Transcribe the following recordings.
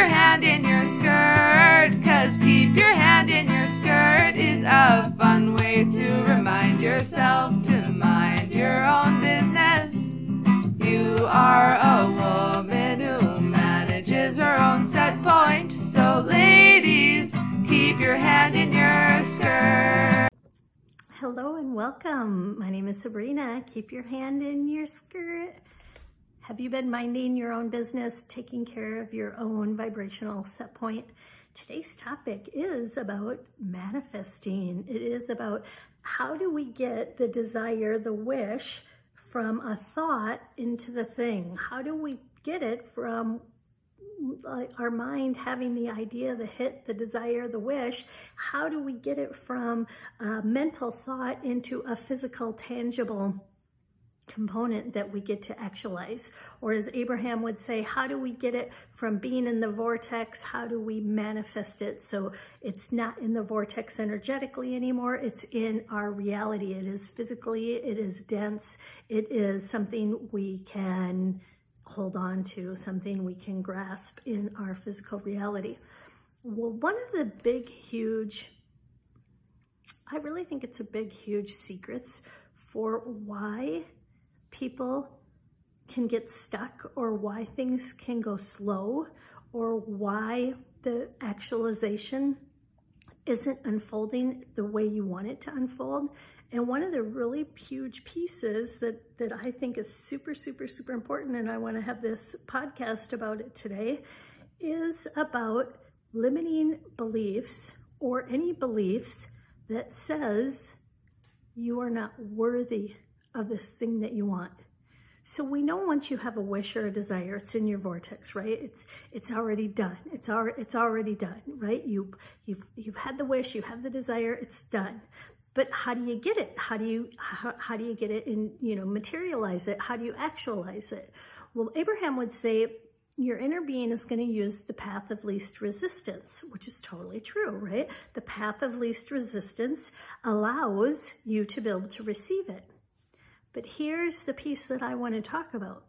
your hand in your skirt. Cause keep your hand in your skirt is a fun way to remind yourself to mind your own business. You are a woman who manages her own set point. So, ladies, keep your hand in your skirt. Hello and welcome. My name is Sabrina. Keep your hand in your skirt. Have you been minding your own business, taking care of your own vibrational set point? Today's topic is about manifesting. It is about how do we get the desire, the wish from a thought into the thing? How do we get it from our mind having the idea, the hit, the desire, the wish, how do we get it from a mental thought into a physical, tangible component that we get to actualize? Or as Abraham would say, how do we get it from being in the vortex? How do we manifest it so it's not in the vortex energetically anymore? It's in our reality. It is physically, it is dense, it is something we can hold on to, something we can grasp in our physical reality. Well, one of the big, huge, I really think it's a big, huge secrets for why people can get stuck or why things can go slow or why the actualization isn't unfolding the way you want it to unfold. And one of the really huge pieces that, that I think is super, super, super important, and I want to have this podcast about it today, is about limiting beliefs or any beliefs that says you are not worthy of this thing that you want. So we know once you have a wish or a desire, it's in your vortex, right? It's it's already done. It's already it's already done, right? You've you've you've had the wish, you have the desire, it's done. But how do you get it? How do you how, how do you get it and you know materialize it? How do you actualize it? Well, Abraham would say your inner being is going to use the path of least resistance, which is totally true, right? The path of least resistance allows you to be able to receive it. But here's the piece that I want to talk about.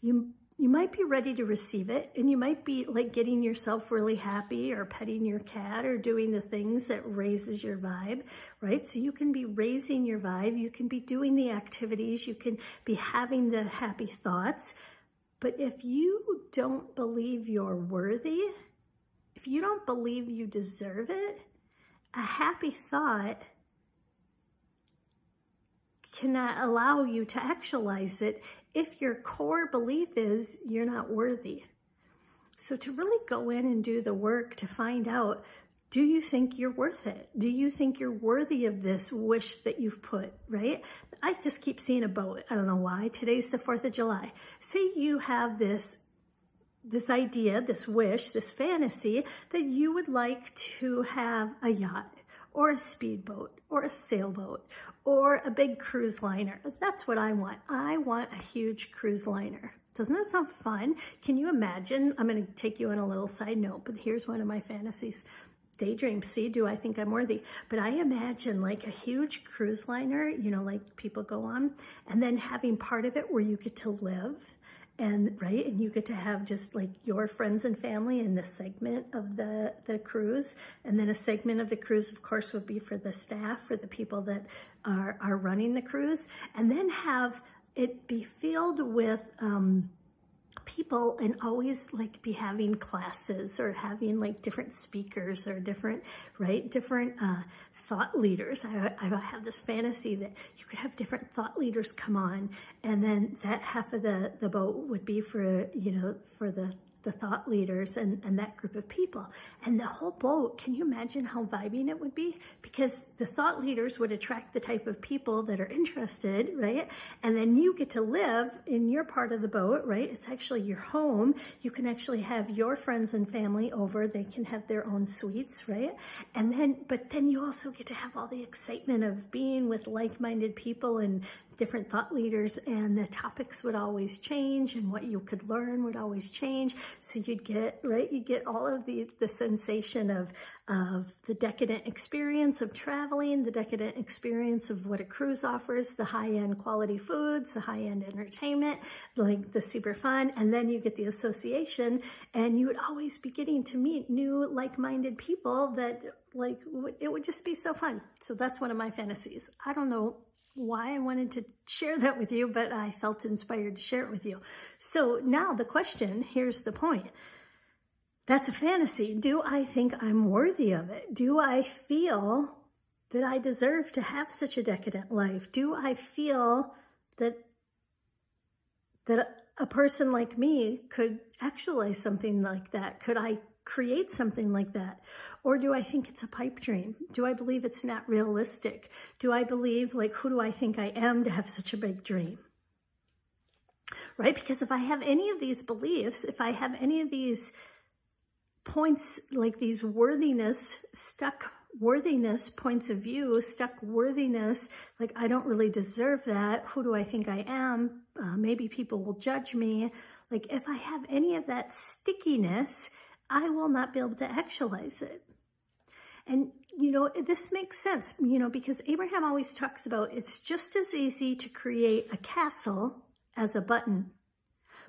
You you might be ready to receive it and you might be like getting yourself really happy or petting your cat or doing the things that raises your vibe, right? So you can be raising your vibe, you can be doing the activities, you can be having the happy thoughts. But if you don't believe you're worthy, if you don't believe you deserve it, a happy thought cannot allow you to actualize it if your core belief is you're not worthy. So to really go in and do the work to find out, do you think you're worth it? Do you think you're worthy of this wish that you've put, right? I just keep seeing a boat. I don't know why. Today's the 4th of July. Say you have this this idea, this wish, this fantasy that you would like to have a yacht or a speedboat or a sailboat or a big cruise liner. That's what I want. I want a huge cruise liner. Doesn't that sound fun? Can you imagine? I'm going to take you on a little side note, but here's one of my fantasies. Daydream, see, do I think I'm worthy? But I imagine like a huge cruise liner, you know, like people go on, and then having part of it where you get to live and right and you get to have just like your friends and family in the segment of the the cruise. And then a segment of the cruise of course would be for the staff for the people that are are running the cruise. And then have it be filled with um people and always like be having classes or having like different speakers or different, right, different uh, thought leaders. I, I have this fantasy that you could have different thought leaders come on and then that half of the, the boat would be for, you know, for the the thought leaders and, and that group of people. And the whole boat, can you imagine how vibing it would be? Because the thought leaders would attract the type of people that are interested, right? And then you get to live in your part of the boat, right? It's actually your home. You can actually have your friends and family over. They can have their own suites, right? And then, but then you also get to have all the excitement of being with like-minded people and different thought leaders and the topics would always change and what you could learn would always change. So you'd get, right, you get all of the, the sensation of, of the decadent experience of traveling, the decadent experience of what a cruise offers, the high-end quality foods, the high-end entertainment, like the super fun. And then you get the association and you would always be getting to meet new like-minded people that like, it would just be so fun. So that's one of my fantasies. I don't know why I wanted to share that with you, but I felt inspired to share it with you. So now the question, here's the point. That's a fantasy. Do I think I'm worthy of it? Do I feel that I deserve to have such a decadent life? Do I feel that that a person like me could actualize something like that? Could I create something like that? Or do I think it's a pipe dream? Do I believe it's not realistic? Do I believe, like, who do I think I am to have such a big dream? Right? Because if I have any of these beliefs, if I have any of these points, like these worthiness, stuck worthiness points of view, stuck worthiness, like I don't really deserve that. Who do I think I am? Uh, maybe people will judge me. Like if I have any of that stickiness, I will not be able to actualize it. And, you know, this makes sense, you know, because Abraham always talks about it's just as easy to create a castle as a button.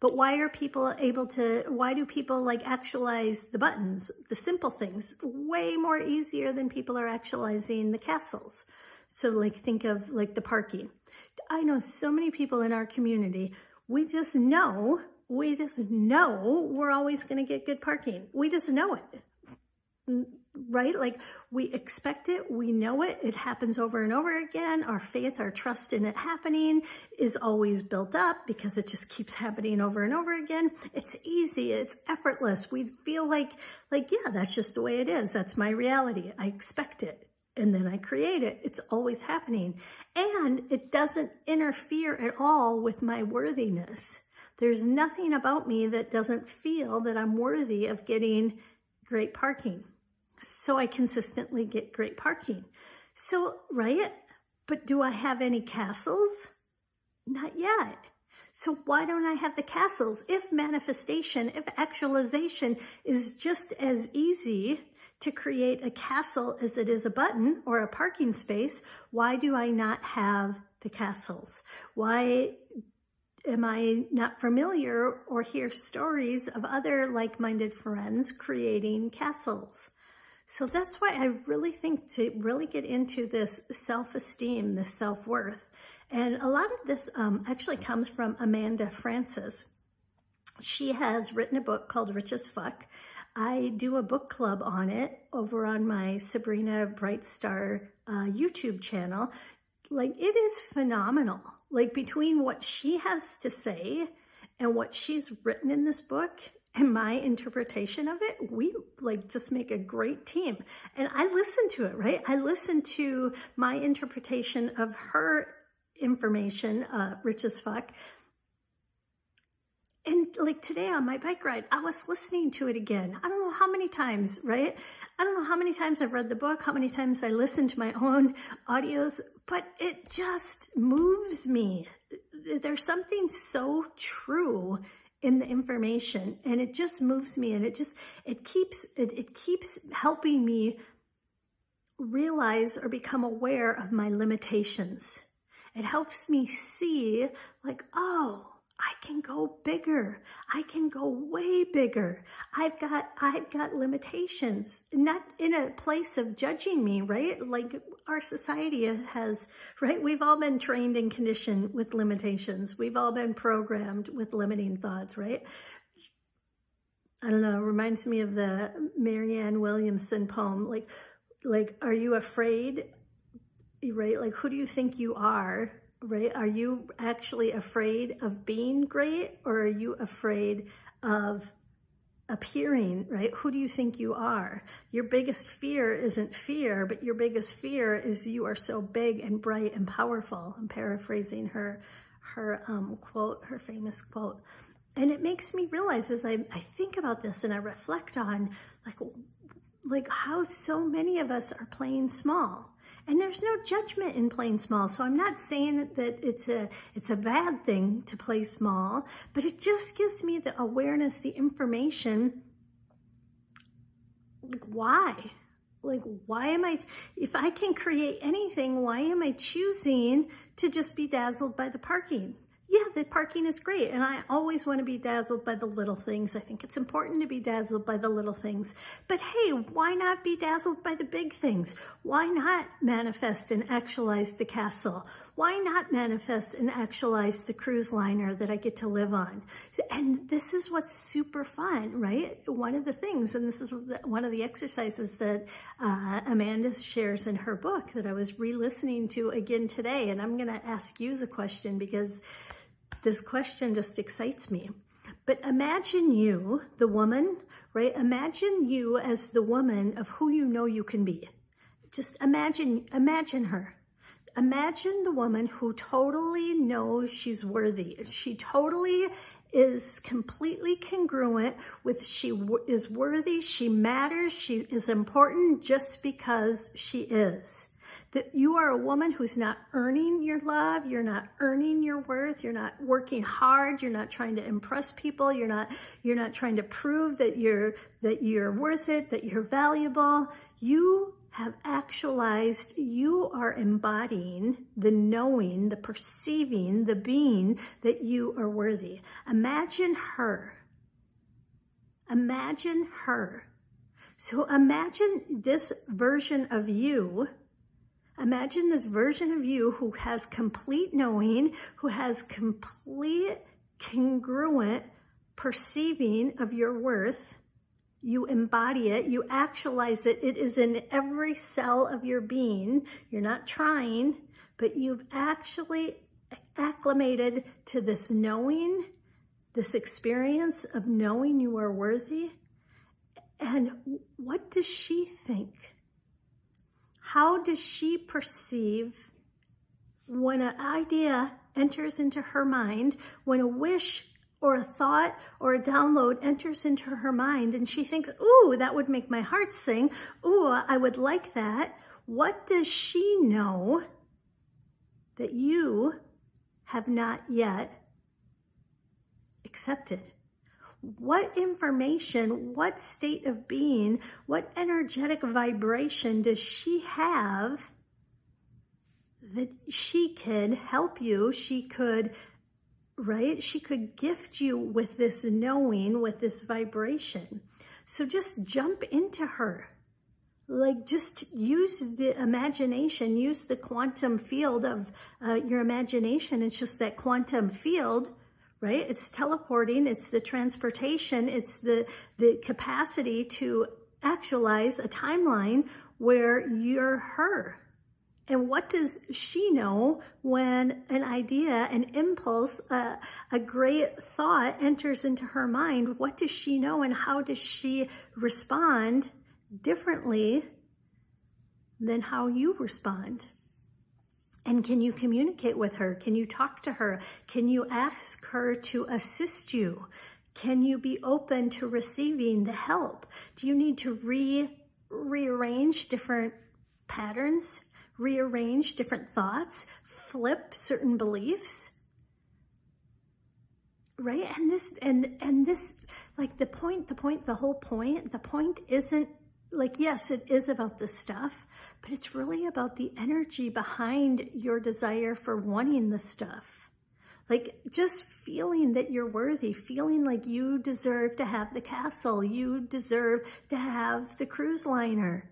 But why are people able to, why do people like actualize the buttons, the simple things, way more easier than people are actualizing the castles? So like think of like the parking. I know so many people in our community, we just know we just know we're always going to get good parking. We just know it, mm, right? Like we expect it, we know it, it happens over and over again. Our faith, our trust in it happening is always built up because it just keeps happening over and over again. It's easy, it's effortless. We feel like, like, yeah, that's just the way it is. That's my reality. I expect it and then I create it. It's always happening. And it doesn't interfere at all with my worthiness. There's nothing about me that doesn't feel that I'm worthy of getting great parking. So I consistently get great parking. So, right? But do I have any castles? Not yet. So why don't I have the castles? If manifestation, if actualization is just as easy to create a castle as it is a button or a parking space, why do I not have the castles? Why am I not familiar or hear stories of other like-minded friends creating castles? So that's why I really think to really get into this self-esteem, this self-worth. And a lot of this um, actually comes from Amanda Frances. She has written a book called Rich as Fuck. I do a book club on it over on my Sabrina Bright Star uh, YouTube channel. Like, it is phenomenal like between what she has to say and what she's written in this book and my interpretation of it, we like just make a great team. And I listen to it, right? I listen to my interpretation of her information, uh, rich as fuck. And like today on my bike ride, I was listening to it again. I don't know how many times, right? I don't know how many times I've read the book, how many times I listened to my own audios, but it just moves me. There's something so true in the information and it just moves me and it just, it keeps, it, it keeps helping me realize or become aware of my limitations. It helps me see like, oh, I can go bigger. I can go way bigger. I've got, I've got limitations, not in a place of judging me, right? Like our society has, right? We've all been trained and conditioned with limitations. We've all been programmed with limiting thoughts, right? I don't know, reminds me of the Marianne Williamson poem, like, like, are you afraid? Right? Like, who do you think you are? Right? Are you actually afraid of being great or are you afraid of appearing, right? Who do you think you are? Your biggest fear isn't fear, but your biggest fear is you are so big and bright and powerful. I'm paraphrasing her, her um, quote, her famous quote. And it makes me realize as I, I think about this and I reflect on like, like how so many of us are playing small And there's no judgment in playing small. So I'm not saying that it's a it's a bad thing to play small, but it just gives me the awareness, the information. Like why? Like why am I if I can create anything, why am I choosing to just be dazzled by the parking? Yeah, the parking is great. And I always want to be dazzled by the little things. I think it's important to be dazzled by the little things. But hey, why not be dazzled by the big things? Why not manifest and actualize the castle? Why not manifest and actualize the cruise liner that I get to live on? And this is what's super fun, right? One of the things, and this is one of the exercises that uh, Amanda shares in her book that I was re-listening to again today. And I'm going to ask you the question because this question just excites me. But imagine you, the woman, right? Imagine you as the woman of who you know you can be. Just imagine, imagine her. Imagine the woman who totally knows she's worthy. She totally is completely congruent with she is worthy, she matters, she is important just because she is that you are a woman who's not earning your love, you're not earning your worth, you're not working hard, you're not trying to impress people, you're not you're not trying to prove that you're that you're worth it, that you're valuable. You have actualized, you are embodying the knowing, the perceiving, the being that you are worthy. Imagine her. Imagine her. So imagine this version of you Imagine this version of you who has complete knowing, who has complete congruent perceiving of your worth. You embody it, you actualize it. It is in every cell of your being. You're not trying, but you've actually acclimated to this knowing, this experience of knowing you are worthy. And what does she think? How does she perceive when an idea enters into her mind, when a wish or a thought or a download enters into her mind and she thinks, ooh, that would make my heart sing. Ooh, I would like that. What does she know that you have not yet accepted? What information, what state of being, what energetic vibration does she have that she could help you? She could, right? She could gift you with this knowing, with this vibration. So just jump into her. Like just use the imagination, use the quantum field of uh, your imagination. It's just that quantum field right? It's teleporting, it's the transportation, it's the, the capacity to actualize a timeline where you're her. And what does she know when an idea, an impulse, uh, a great thought enters into her mind? What does she know and how does she respond differently than how you respond? And can you communicate with her? Can you talk to her? Can you ask her to assist you? Can you be open to receiving the help? Do you need to re rearrange different patterns, rearrange different thoughts, flip certain beliefs? Right? And this and and this like the point, the point, the whole point, the point isn't like yes, it is about the stuff, but it's really about the energy behind your desire for wanting the stuff. Like just feeling that you're worthy, feeling like you deserve to have the castle, you deserve to have the cruise liner.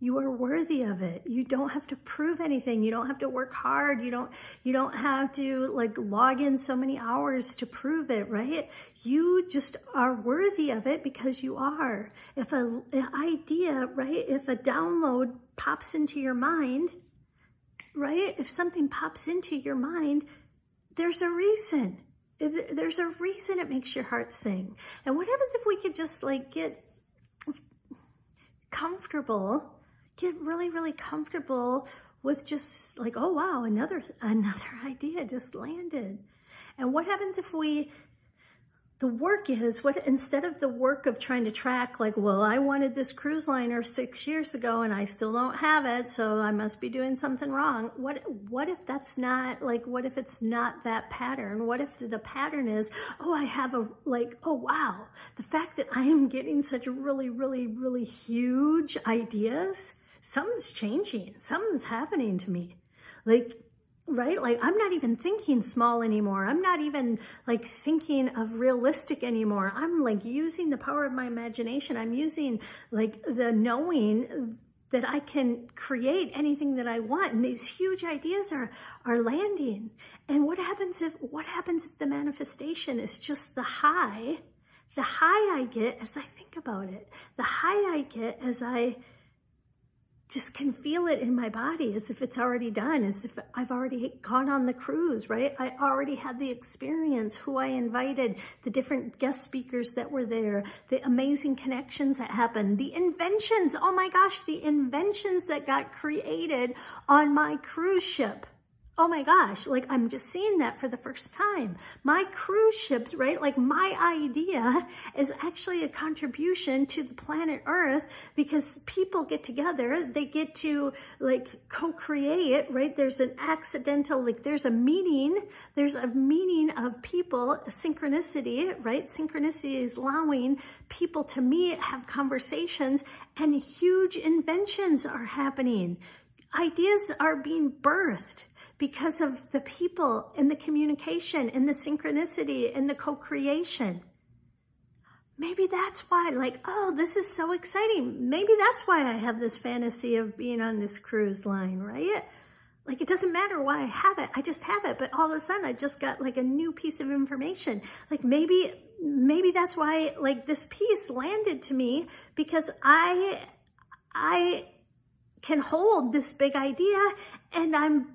You are worthy of it. You don't have to prove anything. You don't have to work hard. You don't, you don't have to like log in so many hours to prove it, right? You just are worthy of it because you are. If a, an idea, right? If a download pops into your mind, right? If something pops into your mind, there's a reason. There's a reason it makes your heart sing. And what happens if we could just like get comfortable get really, really comfortable with just like, oh wow, another another idea just landed. And what happens if we the work is what instead of the work of trying to track like well i wanted this cruise liner six years ago and i still don't have it so i must be doing something wrong. What what if that's not like what if it's not that pattern? What if the pattern is oh i have a like oh wow the fact that i am getting such really really really huge ideas something's changing something's happening to me. Like right? Like I'm not even thinking small anymore. I'm not even like thinking of realistic anymore. I'm like using the power of my imagination. I'm using like the knowing that I can create anything that I want. And these huge ideas are, are landing. And what happens if, what happens if the manifestation is just the high, the high I get as I think about it, the high I get as I just can feel it in my body as if it's already done, as if I've already gone on the cruise, right? I already had the experience, who I invited, the different guest speakers that were there, the amazing connections that happened, the inventions. Oh my gosh, the inventions that got created on my cruise ship oh my gosh, like I'm just seeing that for the first time. My cruise ships, right? Like my idea is actually a contribution to the planet Earth because people get together, they get to like co-create, right? There's an accidental, like there's a meeting, there's a meeting of people, synchronicity, right? Synchronicity is allowing people to meet, have conversations, and huge inventions are happening. Ideas are being birthed because of the people and the communication and the synchronicity and the co-creation. Maybe that's why, like, oh, this is so exciting. Maybe that's why I have this fantasy of being on this cruise line, right? Like, it doesn't matter why I have it. I just have it. But all of a sudden, I just got like a new piece of information. Like, maybe, maybe that's why, like, this piece landed to me because I, I can hold this big idea and I'm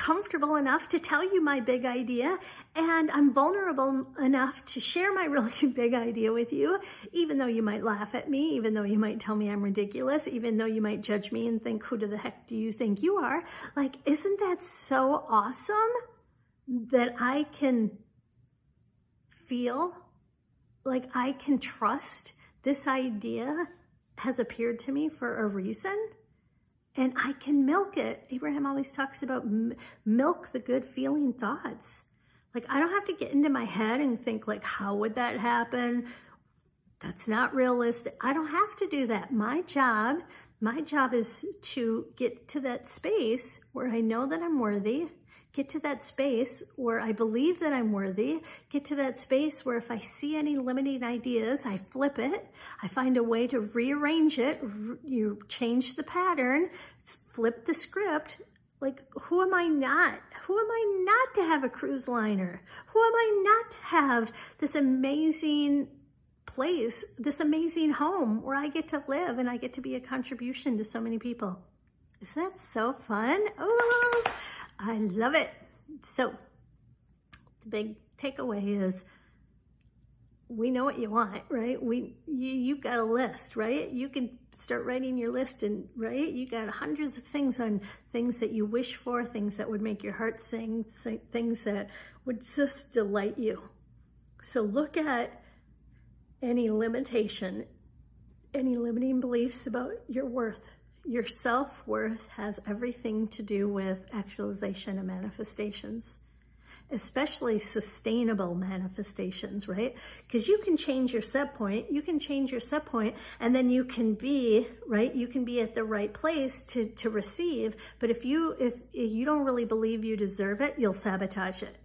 comfortable enough to tell you my big idea and I'm vulnerable enough to share my really big idea with you, even though you might laugh at me, even though you might tell me I'm ridiculous, even though you might judge me and think, who the heck do you think you are? Like, isn't that so awesome that I can feel like I can trust this idea has appeared to me for a reason? And I can milk it. Abraham always talks about milk the good feeling thoughts. Like I don't have to get into my head and think like, how would that happen? That's not realistic. I don't have to do that. My job, my job is to get to that space where I know that I'm worthy get to that space where I believe that I'm worthy, get to that space where if I see any limiting ideas, I flip it, I find a way to rearrange it, you change the pattern, flip the script. Like, who am I not? Who am I not to have a cruise liner? Who am I not to have this amazing place, this amazing home where I get to live and I get to be a contribution to so many people? Isn't that so fun? Oh, I love it. So the big takeaway is we know what you want, right? We you, you've got a list, right? You can start writing your list and right, you got hundreds of things on things that you wish for, things that would make your heart sing, things that would just delight you. So look at any limitation, any limiting beliefs about your worth your self worth has everything to do with actualization and manifestations, especially sustainable manifestations, right? Because you can change your set point, you can change your set point, and then you can be, right? You can be at the right place to, to receive. But if you, if, if you don't really believe you deserve it, you'll sabotage it.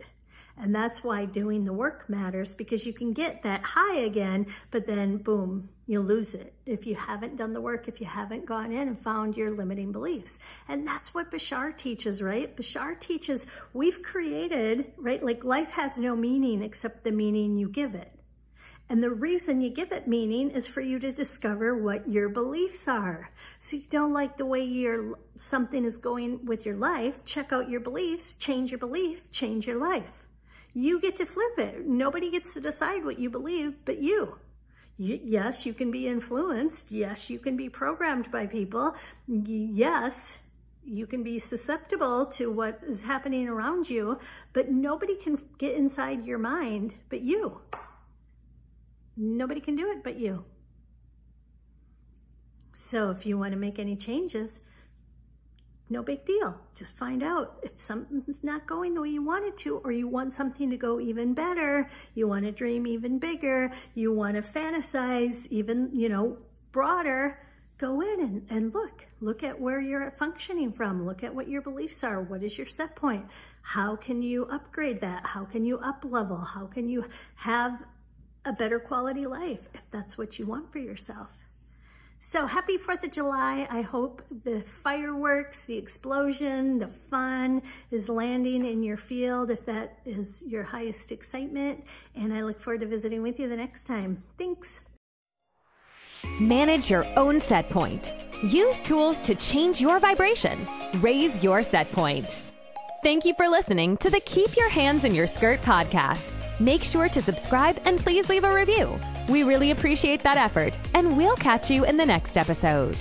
And that's why doing the work matters because you can get that high again, but then boom, you'll lose it if you haven't done the work, if you haven't gone in and found your limiting beliefs. And that's what Bashar teaches, right? Bashar teaches we've created, right? Like life has no meaning except the meaning you give it. And the reason you give it meaning is for you to discover what your beliefs are. So you don't like the way your something is going with your life, check out your beliefs, change your belief, change your life. You get to flip it. Nobody gets to decide what you believe but you. yes, you can be influenced. Yes, you can be programmed by people. Yes, you can be susceptible to what is happening around you, but nobody can get inside your mind but you. Nobody can do it but you. So if you want to make any changes, no big deal. Just find out if something's not going the way you want it to, or you want something to go even better. You want to dream even bigger. You want to fantasize even, you know, broader. Go in and, and look. Look at where you're functioning from. Look at what your beliefs are. What is your set point? How can you upgrade that? How can you up level? How can you have a better quality life if that's what you want for yourself? So happy 4th of July. I hope the fireworks, the explosion, the fun is landing in your field if that is your highest excitement. And I look forward to visiting with you the next time. Thanks. Manage your own set point. Use tools to change your vibration. Raise your set point. Thank you for listening to the Keep Your Hands in Your Skirt podcast. Make sure to subscribe and please leave a review. We really appreciate that effort, and we'll catch you in the next episode.